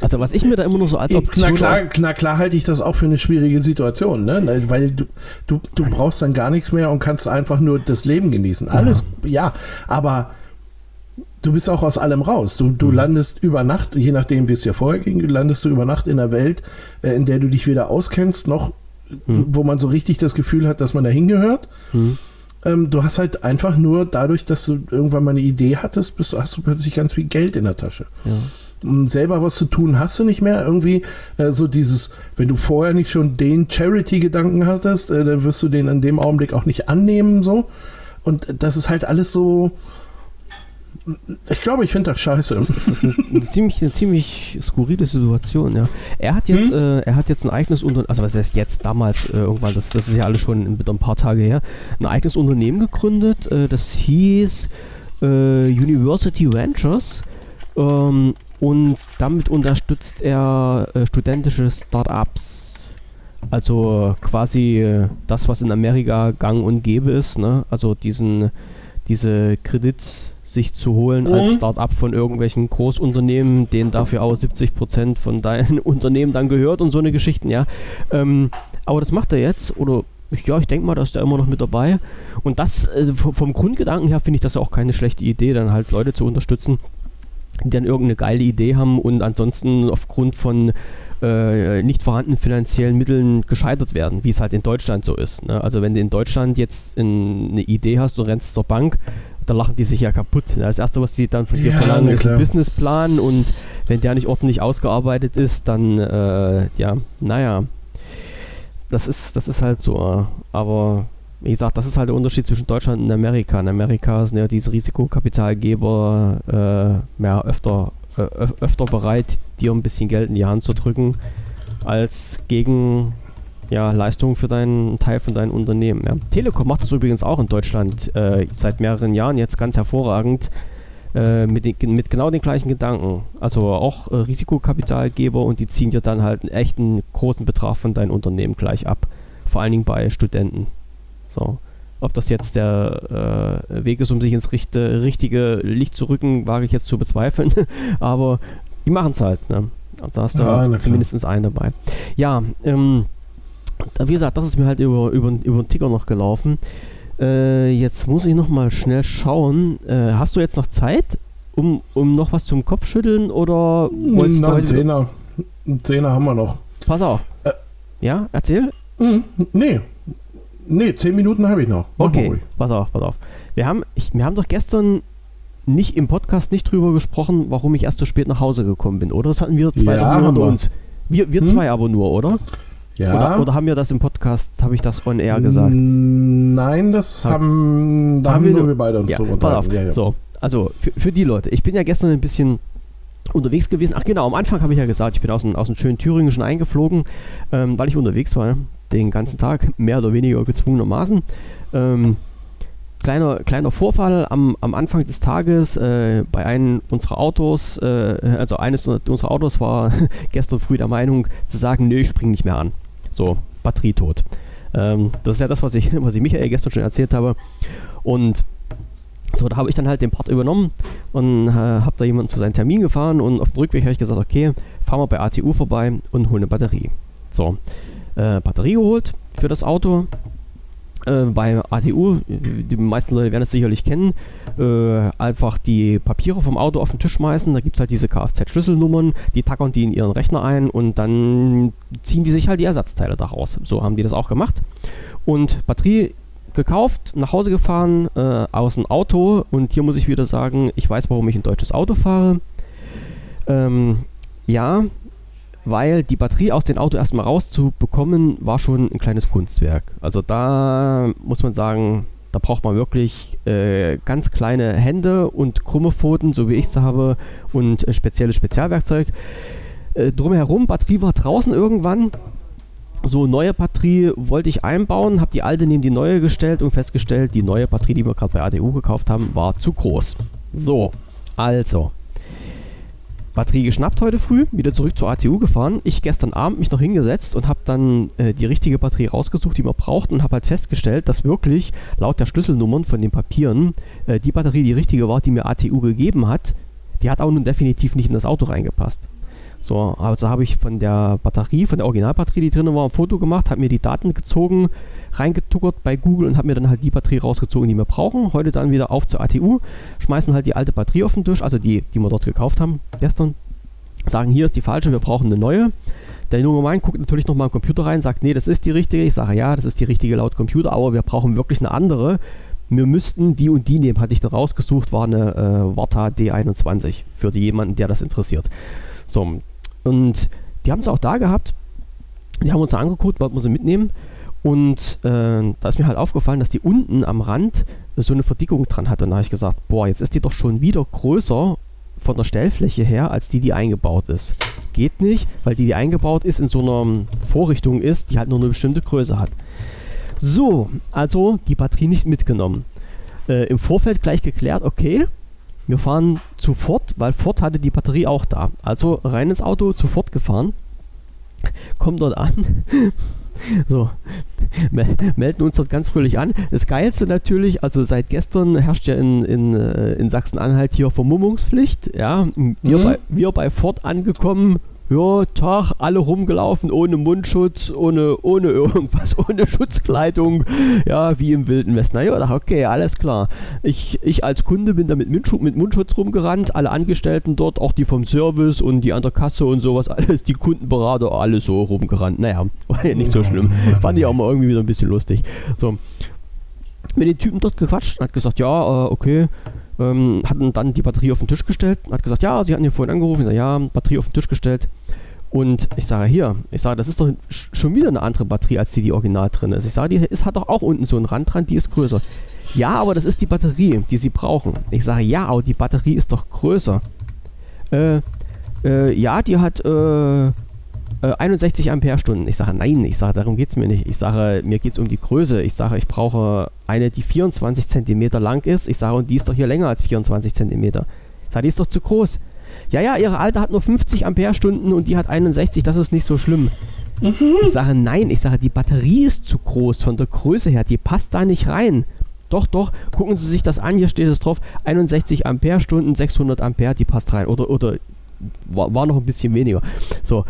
also was ich mir da immer noch so als Option... Na klar, na klar halte ich das auch für eine schwierige Situation, ne? weil du, du, du brauchst dann gar nichts mehr und kannst einfach nur das Leben genießen. Alles, ja, ja aber du bist auch aus allem raus. Du, du mhm. landest über Nacht, je nachdem, wie es dir vorher ging, landest du über Nacht in einer Welt, äh, in der du dich weder auskennst, noch mhm. wo man so richtig das Gefühl hat, dass man da hingehört. Mhm. Ähm, du hast halt einfach nur dadurch, dass du irgendwann mal eine Idee hattest, bist, hast du plötzlich ganz viel Geld in der Tasche. Ja selber was zu tun hast du nicht mehr. Irgendwie äh, so dieses, wenn du vorher nicht schon den Charity-Gedanken hattest, äh, dann wirst du den in dem Augenblick auch nicht annehmen. so. Und das ist halt alles so. Ich glaube, ich finde das scheiße. Das ist, das ist eine, eine, ziemlich, eine ziemlich skurrile Situation, ja. Er hat jetzt, hm? äh, er hat jetzt ein eigenes Unternehmen, also was heißt jetzt, damals äh, irgendwann, das, das ist ja alles schon ein, ein paar Tage her, ein eigenes Unternehmen gegründet, äh, das hieß äh, University Ventures. Ähm, und damit unterstützt er äh, studentische Startups. Also quasi äh, das, was in Amerika gang und gäbe ist, ne? also diesen, diese Kredits sich zu holen mhm. als Startup von irgendwelchen Großunternehmen, denen dafür auch 70% von deinem Unternehmen dann gehört und so eine Geschichten, ja. Ähm, aber das macht er jetzt, oder ja, ich denke mal, da ist er immer noch mit dabei. Und das, äh, vom Grundgedanken her, finde ich das auch keine schlechte Idee, dann halt Leute zu unterstützen, die dann irgendeine geile Idee haben und ansonsten aufgrund von äh, nicht vorhandenen finanziellen Mitteln gescheitert werden, wie es halt in Deutschland so ist. Ne? Also wenn du in Deutschland jetzt in, eine Idee hast und rennst zur Bank, da lachen die sich ja kaputt. Das erste, was die dann von dir ja, verlangen, ist ein Businessplan und wenn der nicht ordentlich ausgearbeitet ist, dann, äh, ja, naja. das ist, das ist halt so. Aber wie gesagt, das ist halt der Unterschied zwischen Deutschland und Amerika. In Amerika sind ja diese Risikokapitalgeber äh, mehr öfter, äh, öfter bereit, dir ein bisschen Geld in die Hand zu drücken, als gegen ja, Leistungen für deinen Teil von deinem Unternehmen. Ja. Telekom macht das übrigens auch in Deutschland äh, seit mehreren Jahren jetzt ganz hervorragend. Äh, mit, den, mit, genau den gleichen Gedanken. Also auch äh, Risikokapitalgeber und die ziehen dir dann halt einen echten großen Betrag von deinem Unternehmen gleich ab. Vor allen Dingen bei Studenten. So. Ob das jetzt der äh, Weg ist, um sich ins richte, richtige Licht zu rücken, wage ich jetzt zu bezweifeln. Aber die machen es halt. Ne? Da hast du ja, zumindest einen dabei. Ja, ähm, wie gesagt, das ist mir halt über, über, über den Ticker noch gelaufen. Äh, jetzt muss ich noch mal schnell schauen. Äh, hast du jetzt noch Zeit, um, um noch was zum Kopfschütteln oder wolltest Na, du einen Zehner. Einen Zehner haben wir noch. Pass auf. Äh, ja, erzähl. Mh, nee. Nee, zehn Minuten habe ich noch. Mach okay, pass auf, pass auf. Wir haben, ich, wir haben doch gestern nicht im Podcast nicht drüber gesprochen, warum ich erst so spät nach Hause gekommen bin, oder? Das hatten wir zwei ja, nur uns. Wir, wir hm? zwei aber nur, oder? Ja. Oder, oder, haben wir das im Podcast, habe ich das on air gesagt? Nein, das haben, da haben, wir nur wir beide uns ja, so unterhalten. Ja, ja. So, also für, für die Leute. Ich bin ja gestern ein bisschen unterwegs gewesen. Ach genau, am Anfang habe ich ja gesagt, ich bin aus dem, aus dem schönen Thüringen schon eingeflogen, ähm, weil ich unterwegs war, den ganzen Tag, mehr oder weniger gezwungenermaßen. Ähm, kleiner, kleiner Vorfall am, am Anfang des Tages äh, bei einem unserer Autos, äh, also eines unserer Autos war gestern früh der Meinung zu sagen, nö, ich spring nicht mehr an. So, Batterie tot. Ähm, das ist ja das, was ich, was ich Michael gestern schon erzählt habe. Und so, da habe ich dann halt den Part übernommen und äh, habe da jemanden zu seinem Termin gefahren und auf dem Rückweg habe ich gesagt, okay, fahren wir bei ATU vorbei und holen eine Batterie. So, äh, Batterie geholt für das Auto, äh, bei ATU, die meisten Leute werden es sicherlich kennen, äh, einfach die Papiere vom Auto auf den Tisch schmeißen. Da gibt es halt diese Kfz-Schlüsselnummern, die tackern die in ihren Rechner ein und dann ziehen die sich halt die Ersatzteile daraus. So haben die das auch gemacht. Und Batterie gekauft, nach Hause gefahren, äh, aus dem Auto und hier muss ich wieder sagen, ich weiß, warum ich ein deutsches Auto fahre. Ähm, ja, weil die Batterie aus dem Auto erstmal rauszubekommen, war schon ein kleines Kunstwerk. Also da muss man sagen, da braucht man wirklich äh, ganz kleine Hände und krumme Pfoten, so wie ich es habe, und äh, spezielles Spezialwerkzeug. Äh, drumherum, Batterie war draußen irgendwann. So, neue Batterie wollte ich einbauen, habe die alte neben die neue gestellt und festgestellt, die neue Batterie, die wir gerade bei ADU gekauft haben, war zu groß. So, also, Batterie geschnappt heute früh, wieder zurück zur ATU gefahren. Ich gestern Abend mich noch hingesetzt und habe dann äh, die richtige Batterie rausgesucht, die man braucht und habe halt festgestellt, dass wirklich laut der Schlüsselnummern von den Papieren äh, die Batterie die richtige war, die mir ATU gegeben hat. Die hat auch nun definitiv nicht in das Auto reingepasst. So, also habe ich von der Batterie, von der Originalbatterie, die drin war, ein Foto gemacht, habe mir die Daten gezogen, reingetuckert bei Google und habe mir dann halt die Batterie rausgezogen, die wir brauchen. Heute dann wieder auf zur ATU, schmeißen halt die alte Batterie auf den Tisch, also die, die wir dort gekauft haben gestern, sagen, hier ist die falsche, wir brauchen eine neue. Der junge Mann guckt natürlich nochmal im Computer rein, sagt, nee, das ist die richtige. Ich sage, ja, das ist die richtige laut Computer, aber wir brauchen wirklich eine andere. Wir müssten die und die nehmen, hatte ich dann rausgesucht, war eine äh, Warta D21 für jemanden, der das interessiert. So, und die haben es auch da gehabt. Die haben uns da angeguckt, wollten wir sie mitnehmen. Und äh, da ist mir halt aufgefallen, dass die unten am Rand so eine Verdickung dran hat. Und da habe ich gesagt, boah, jetzt ist die doch schon wieder größer von der Stellfläche her, als die, die eingebaut ist. Geht nicht, weil die, die eingebaut ist, in so einer Vorrichtung ist, die halt nur eine bestimmte Größe hat. So, also die Batterie nicht mitgenommen. Äh, Im Vorfeld gleich geklärt, okay, wir fahren zu Ford, weil Ford hatte die Batterie auch da. Also rein ins Auto, zu Ford gefahren. Kommt dort an. so, melden uns dort ganz fröhlich an. Das Geilste natürlich, also seit gestern herrscht ja in, in, äh, in Sachsen-Anhalt hier Vermummungspflicht. Ja, wir, mhm. bei, wir bei Ford angekommen, ja, Tag, alle rumgelaufen, ohne Mundschutz, ohne, ohne irgendwas, ohne Schutzkleidung, ja, wie im Wilden Westen. Na ja, okay, alles klar. Ich, ich als Kunde bin da mit Mundschutz, mit Mundschutz rumgerannt, alle Angestellten dort, auch die vom Service und die an der Kasse und sowas, alles, die Kundenberater, alles so rumgerannt. Naja, war ja nicht so schlimm. Fand ich auch mal irgendwie wieder ein bisschen lustig. So. Mit den Typen dort gequatscht, hat gesagt, ja, äh, okay, ähm, hatten dann die Batterie auf den Tisch gestellt, hat gesagt, ja, sie hatten hier vorhin angerufen, ich sag, ja, Batterie auf den Tisch gestellt. Und ich sage hier, ich sage, das ist doch schon wieder eine andere Batterie, als die, die original drin ist. Ich sage, die ist, hat doch auch unten so einen Rand dran, die ist größer. Ja, aber das ist die Batterie, die sie brauchen. Ich sage, ja, aber die Batterie ist doch größer. Äh, äh, ja, die hat äh, 61 äh, Ampere-Stunden. Ich sage, nein, ich sage, darum geht es mir nicht. Ich sage, mir geht es um die Größe. Ich sage, ich brauche eine, die 24 cm lang ist. Ich sage, und die ist doch hier länger als 24 cm. Ich sage, die ist doch zu groß. Ja, ja, ihre alte hat nur 50 Ampere-Stunden und die hat 61, das ist nicht so schlimm. Mhm. Ich sage, nein, ich sage, die Batterie ist zu groß von der Größe her, die passt da nicht rein. Doch, doch, gucken Sie sich das an, hier steht es drauf, 61 Ampere-Stunden, 600 Ampere, die passt rein. Oder, oder war, war noch ein bisschen weniger. So,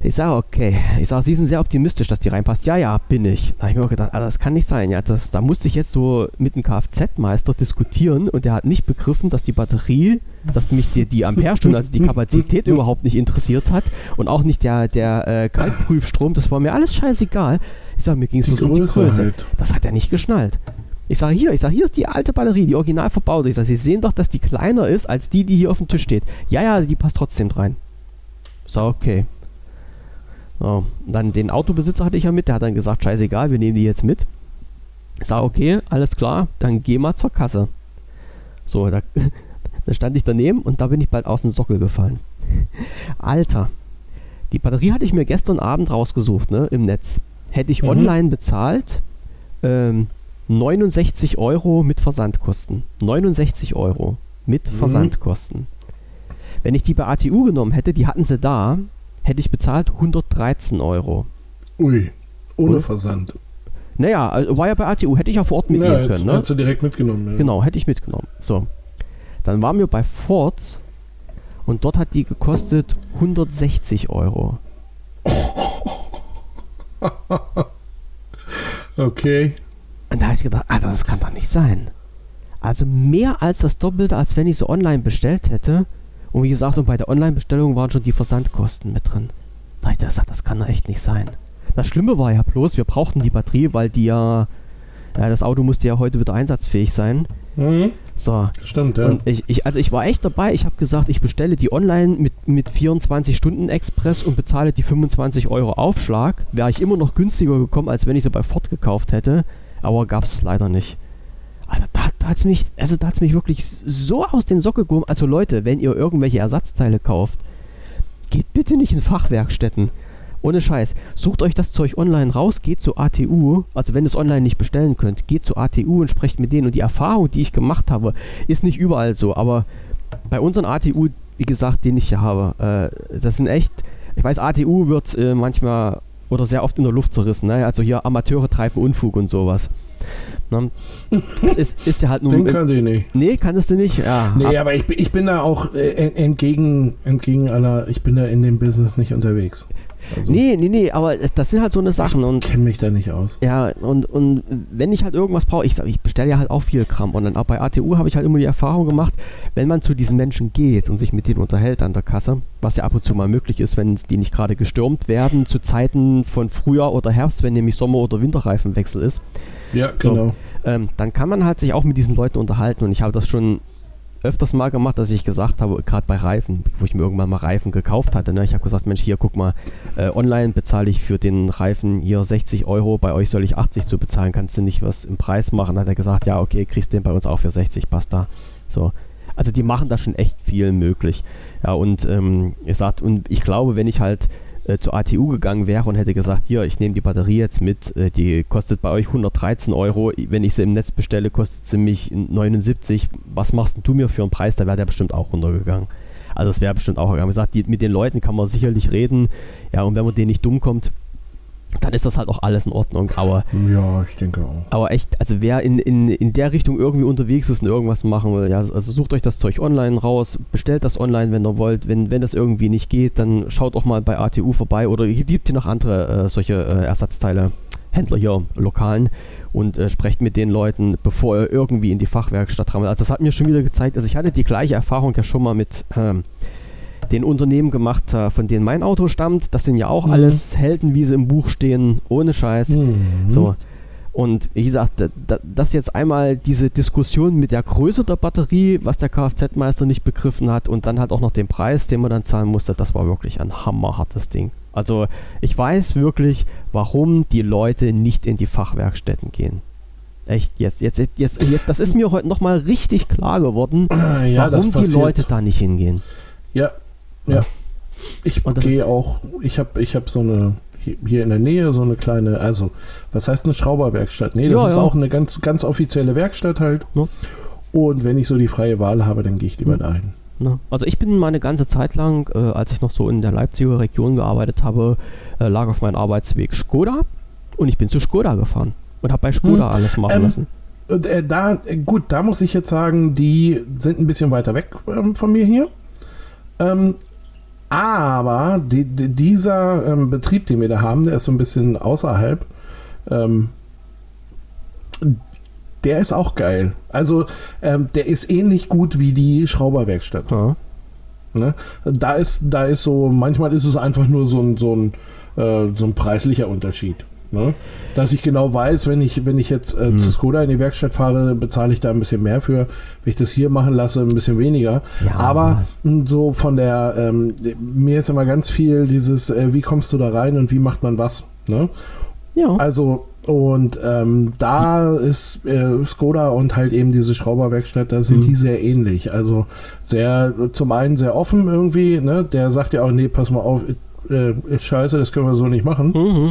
ich sage, okay. Ich sage, Sie sind sehr optimistisch, dass die reinpasst. Ja, ja, bin ich. Da habe ich mir auch gedacht, also das kann nicht sein. Ja, das, da musste ich jetzt so mit dem Kfz-Meister diskutieren und der hat nicht begriffen, dass die Batterie, dass mich die, die Amperestunde, also die Kapazität überhaupt nicht interessiert hat und auch nicht der, der äh, Kaltprüfstrom. Das war mir alles scheißegal. Ich sage, mir ging es bloß um die Größe. Halt. Das hat er nicht geschnallt. Ich sage hier, ich sage, hier ist die alte Batterie, die original verbaut. Ich sage, Sie sehen doch, dass die kleiner ist als die, die hier auf dem Tisch steht. Ja, ja, die passt trotzdem rein. Ich sage, okay. So, dann den Autobesitzer hatte ich ja mit, der hat dann gesagt, scheißegal, wir nehmen die jetzt mit. Ich sage, okay, alles klar, dann geh mal zur Kasse. So, da, da stand ich daneben und da bin ich bald aus dem Sockel gefallen. Alter, die Batterie hatte ich mir gestern Abend rausgesucht, ne, im Netz. Hätte ich mhm. online bezahlt, ähm, 69 Euro mit Versandkosten. 69 Euro mit mhm. Versandkosten. Wenn ich die bei ATU genommen hätte, die hatten sie da, hätte ich bezahlt 113 Euro. Ui, ohne Oder? Versand. Naja, also war ja bei ATU, hätte ich ja vor Ort mitnehmen ja, jetzt, können. Ne? Hättest du direkt mitgenommen. Ja. Genau, hätte ich mitgenommen. So. Dann waren wir bei Ford und dort hat die gekostet 160 Euro. okay. Und da habe ich gedacht, Alter, das kann doch nicht sein. Also mehr als das Doppelte, als wenn ich sie online bestellt hätte. Und wie gesagt, und bei der Online-Bestellung waren schon die Versandkosten mit drin. Da ich gesagt, das kann doch echt nicht sein. Das Schlimme war ja bloß, wir brauchten die Batterie, weil die ja, ja das Auto musste ja heute wieder einsatzfähig sein. Mhm. So. Stimmt, ja. Und ich, ich, also ich war echt dabei, ich habe gesagt, ich bestelle die online mit, mit 24 Stunden Express und bezahle die 25 Euro Aufschlag. Wäre ich immer noch günstiger gekommen, als wenn ich sie bei Ford gekauft hätte. Aber gab es leider nicht. Alter, da, da hat es mich, also mich wirklich so aus den Sockel gehoben. Also Leute, wenn ihr irgendwelche Ersatzteile kauft, geht bitte nicht in Fachwerkstätten. Ohne Scheiß. Sucht euch das Zeug online raus, geht zu ATU. Also wenn ihr es online nicht bestellen könnt, geht zu ATU und sprecht mit denen. Und die Erfahrung, die ich gemacht habe, ist nicht überall so. Aber bei unseren ATU, wie gesagt, den ich hier habe, äh, das sind echt. Ich weiß, ATU wird äh, manchmal oder sehr oft in der Luft zerrissen. Ne? Also hier Amateure treiben Unfug und sowas. Ne? Das ist, ist ja halt nur. Den kann ich nicht. Nee, kannst du nicht. Ja, nee, aber ich, ich bin da auch äh, entgegen, entgegen aller, ich bin da in dem Business nicht unterwegs. Also, nee, nee, nee, aber das sind halt so eine Sachen. Ich kenne mich da nicht aus. Ja, und, und wenn ich halt irgendwas brauche, ich, ich bestelle ja halt auch viel Kram und dann auch bei ATU habe ich halt immer die Erfahrung gemacht, wenn man zu diesen Menschen geht und sich mit denen unterhält an der Kasse, was ja ab und zu mal möglich ist, wenn die nicht gerade gestürmt werden, zu Zeiten von Frühjahr oder Herbst, wenn nämlich Sommer- oder Winterreifenwechsel ist. Ja, genau. So, ähm, dann kann man halt sich auch mit diesen Leuten unterhalten und ich habe das schon öfters mal gemacht, dass ich gesagt habe, gerade bei Reifen, wo ich mir irgendwann mal Reifen gekauft hatte, ne? ich habe gesagt, Mensch, hier guck mal, äh, online bezahle ich für den Reifen hier 60 Euro, bei euch soll ich 80 zu bezahlen, kannst du nicht was im Preis machen? Dann hat er gesagt, ja, okay, kriegst den bei uns auch für 60, passt da. So. Also die machen da schon echt viel möglich. Ja, und ähm, ich sagt, und ich glaube, wenn ich halt äh, zur ATU gegangen wäre und hätte gesagt, hier, ich nehme die Batterie jetzt mit, äh, die kostet bei euch 113 Euro, wenn ich sie im Netz bestelle, kostet sie mich 79, was machst du mir für einen Preis? Da wäre der bestimmt auch runtergegangen. Also es wäre bestimmt auch gegangen. Wie gesagt, die, mit den Leuten kann man sicherlich reden, ja, und wenn man denen nicht dumm kommt, dann ist das halt auch alles in Ordnung. Aber, ja, ich denke auch. Aber echt, also wer in, in, in der Richtung irgendwie unterwegs ist und irgendwas machen will, ja, also sucht euch das Zeug online raus, bestellt das online, wenn ihr wollt. Wenn, wenn das irgendwie nicht geht, dann schaut auch mal bei ATU vorbei oder gibt hier noch andere äh, solche äh, Ersatzteile, Händler hier, lokalen und äh, sprecht mit den Leuten, bevor ihr irgendwie in die Fachwerkstatt rammelt. Also das hat mir schon wieder gezeigt, also ich hatte die gleiche Erfahrung ja schon mal mit ähm, den Unternehmen gemacht, äh, von denen mein Auto stammt. Das sind ja auch mhm. alles Helden, wie sie im Buch stehen, ohne Scheiß. Mhm. So. Und wie gesagt, dass jetzt einmal diese Diskussion mit der Größe der Batterie, was der Kfz-Meister nicht begriffen hat und dann halt auch noch den Preis, den man dann zahlen musste, das war wirklich ein hammerhartes Ding. Also ich weiß wirklich, warum die Leute nicht in die Fachwerkstätten gehen. Echt, jetzt, jetzt, jetzt, jetzt, das ist mir heute nochmal richtig klar geworden, ja, warum die Leute da nicht hingehen. Ja, ja. Ich gehe auch, ich habe ich hab so eine hier in der Nähe so eine kleine, also, was heißt eine Schrauberwerkstatt? Nee, das ja, ist ja. auch eine ganz, ganz offizielle Werkstatt halt. Ja. Und wenn ich so die freie Wahl habe, dann gehe ich lieber dahin. Also ich bin meine ganze Zeit lang, äh, als ich noch so in der Leipziger Region gearbeitet habe, äh, lag auf meinem Arbeitsweg Skoda und ich bin zu Skoda gefahren und habe bei Skoda hm. alles machen ähm, lassen. Äh, da, gut, da muss ich jetzt sagen, die sind ein bisschen weiter weg ähm, von mir hier. Ähm, aber die, die, dieser ähm, Betrieb, den wir da haben, der ist so ein bisschen außerhalb. Ähm, der ist auch geil. Also ähm, der ist ähnlich gut wie die Schrauberwerkstatt. Ja. Ne? Da ist, da ist so, manchmal ist es einfach nur so ein, so ein, äh, so ein preislicher Unterschied. Ne? Dass ich genau weiß, wenn ich, wenn ich jetzt äh, mhm. zu Skoda in die Werkstatt fahre, bezahle ich da ein bisschen mehr für. Wenn ich das hier machen lasse, ein bisschen weniger. Ja. Aber hm, so von der, ähm, mir ist immer ganz viel dieses, äh, wie kommst du da rein und wie macht man was. Ne? Ja. Also, und ähm, da ist äh, Skoda und halt eben diese Schrauberwerkstatt, da sind mhm. die sehr ähnlich. Also sehr, zum einen sehr offen irgendwie, ne? Der sagt ja auch, nee, pass mal auf, äh, ist scheiße, das können wir so nicht machen. Mhm.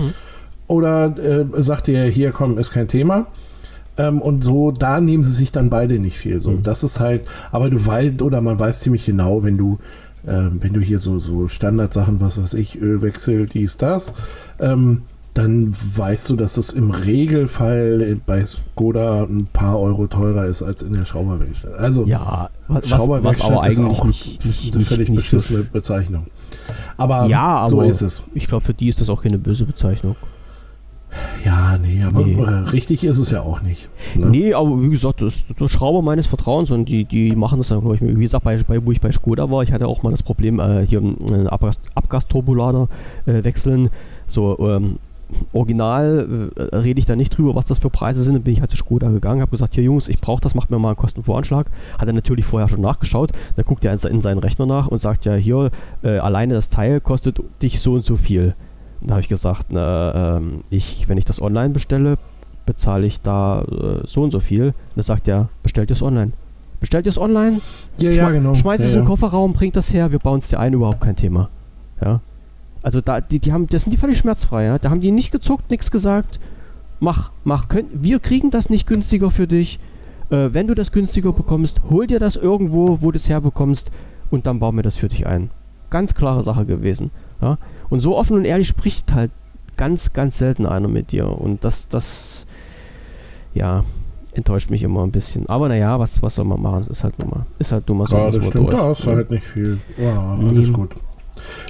Oder äh, sagt ihr, hier komm, ist kein Thema. Ähm, und so, da nehmen sie sich dann beide nicht viel. So, mhm. das ist halt, aber du weißt, oder man weiß ziemlich genau, wenn du, äh, wenn du hier so, so Standardsachen, was weiß ich, Ölwechsel, dies, das, ähm, dann weißt du, dass es im Regelfall bei Skoda ein paar Euro teurer ist als in der Schrauberwerkstatt. Also ja, was, Schrauberwerkstatt was aber eigentlich ist auch nicht, eine völlig nicht, beschissene Bezeichnung. Aber, ja, aber so ist es. Ich glaube, für die ist das auch keine böse Bezeichnung. Ja, nee, aber nee. richtig ist es ja auch nicht. Ne? Nee, aber wie gesagt, das ist der Schrauber meines Vertrauens und die, die machen das dann, glaube ich, wie gesagt, bei, bei, wo ich bei Skoda war, ich hatte auch mal das Problem, äh, hier einen Abgas, Abgasturbolader äh, wechseln. So, ähm, original äh, rede ich da nicht drüber, was das für Preise sind. Dann bin ich halt zu Skoda gegangen, habe gesagt, hier Jungs, ich brauche das, macht mir mal einen Kostenvoranschlag. Hat er natürlich vorher schon nachgeschaut. Dann guckt er in, in seinen Rechner nach und sagt ja, hier, äh, alleine das Teil kostet dich so und so viel. Da habe ich gesagt, na, ähm, ich, wenn ich das online bestelle, bezahle ich da äh, so und so viel. dann sagt er, bestellt es online. Bestellt es online? Ja, ja, genau. Schmeißt ja, es in den Kofferraum, bringt das her, wir bauen es dir ein, überhaupt kein Thema. Ja. Also da, die, die haben, das sind die völlig schmerzfrei, ja? Da haben die nicht gezuckt, nichts gesagt. Mach, mach, könnt, wir kriegen das nicht günstiger für dich. Äh, wenn du das günstiger bekommst, hol dir das irgendwo, wo du es herbekommst und dann bauen wir das für dich ein. Ganz klare Sache gewesen. Ja? Und so offen und ehrlich spricht halt ganz, ganz selten einer mit dir. Und das, das, ja, enttäuscht mich immer ein bisschen. Aber naja, was, was soll man machen? Es ist halt nur mal, ist halt nur mal so. Ja, das stimmt, da hast du halt nicht viel. Ja, alles gut.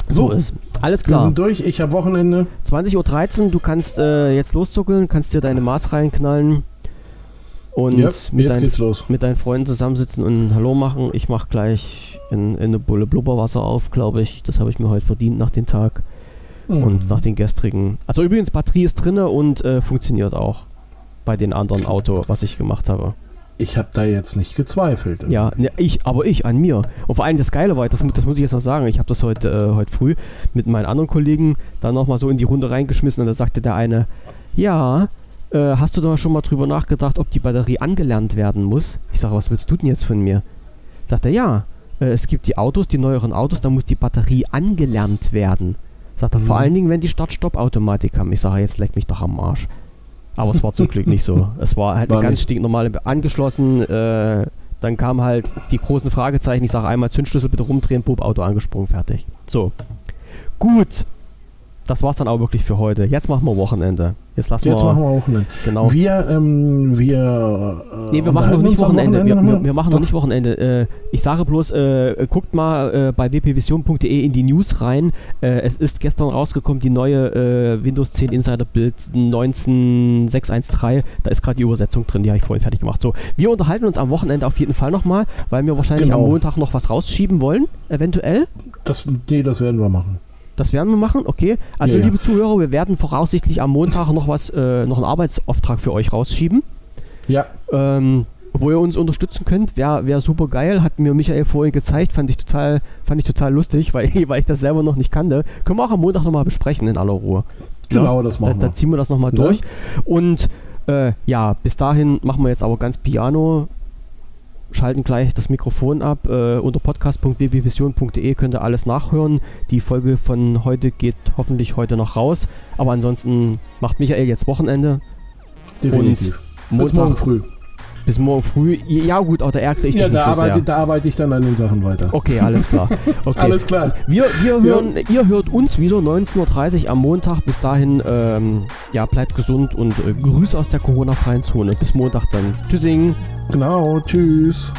So, so ist alles klar. Wir sind durch, ich habe Wochenende. 20.13 Uhr, du kannst äh, jetzt loszuckeln, kannst dir deine Maß reinknallen und ja, mit, dein, mit, deinen Freunden zusammensitzen und Hallo machen. Ich mache gleich in, in eine Bulle Blubberwasser auf, glaube ich. Das habe ich mir heute verdient nach dem Tag mhm. und nach den gestrigen. Also übrigens, Batterie ist drinne und äh, funktioniert auch bei den anderen Auto, was ich gemacht habe. Ich habe da jetzt nicht gezweifelt. Ja, ne, ich, aber ich an mir. Und vor allem das Geile war, das, das muss ich jetzt noch sagen, ich habe das heute, äh, heute früh mit meinen anderen Kollegen dann nochmal so in die Runde reingeschmissen und da sagte der eine, ja, äh, hast du da schon mal drüber nachgedacht, ob die Batterie angelernt werden muss? Ich sage, was willst du denn jetzt von mir? Sagt er, ja, äh, es gibt die Autos, die neueren Autos, da muss die Batterie angelernt werden. Sagt er, mhm. vor allen Dingen, wenn die Start-Stopp-Automatik haben. Ich sage, jetzt leck mich doch am Arsch. Aber es war zum Glück nicht so. Es war halt war eine ganz stinknormale angeschlossen. Äh, dann kam halt die großen Fragezeichen. Ich sage einmal Zündschlüssel bitte rumdrehen, Bub, Auto angesprungen, fertig. So. Gut. Das war's dann auch wirklich für heute. Jetzt machen wir Wochenende. Jetzt lassen Jetzt wir. machen wir Wochenende. Genau. Wir, ähm, wir. Äh, nee, wir machen noch nicht Wochenende. Wochenende wir, wir, wir, machen noch nicht Wochenende. Äh, ich sage bloß, äh, guckt mal äh, bei wpvision.de in die News rein. Äh, es ist gestern rausgekommen, die neue äh, Windows 10 Insider Bild 19613. Da ist gerade die Übersetzung drin, die habe ich vorhin fertig gemacht. So, wir unterhalten uns am Wochenende auf jeden Fall nochmal, weil wir wahrscheinlich genau. am Montag noch was rausschieben wollen, eventuell. Das, nee, das werden wir machen. Das werden wir machen, okay. Also Ja, ja. liebe Zuhörer, wir werden voraussichtlich am Montag noch was, äh, noch einen Arbeitsauftrag für euch rausschieben. Ja, Ähm, wo ihr uns unterstützen könnt, wäre wär super geil. Hat mir Michael vorhin gezeigt, fand ich total, fand ich total lustig, weil, weil ich das selber noch nicht kannte. Können wir auch am Montag nochmal besprechen in aller Ruhe. genau, das Da, machen da wir. ziehen wir das nochmal Ja. durch. Und äh, ja, bis dahin machen wir jetzt aber ganz piano. Schalten gleich das Mikrofon ab. Äh, unter podcast.wwvision.de könnt ihr alles nachhören. Die Folge von heute geht hoffentlich heute noch raus. Aber ansonsten macht Michael jetzt Wochenende. Definitiv. Bis Montag morgen früh. Bis morgen früh. Ja gut, auch der R kriegt Ja, dich nicht da so sehr. arbeite, da arbeite ich dann an den Sachen weiter. Okay, alles klar. Okay. Alles klar. Wir, wir hören, ihr hört uns wieder 19.30 Uhr am Montag. Bis dahin, ähm, ja, bleibt gesund und äh, Grüße aus der Corona-freien Zone. Bis Montag dann. Tschüssing. Genau, tschüss.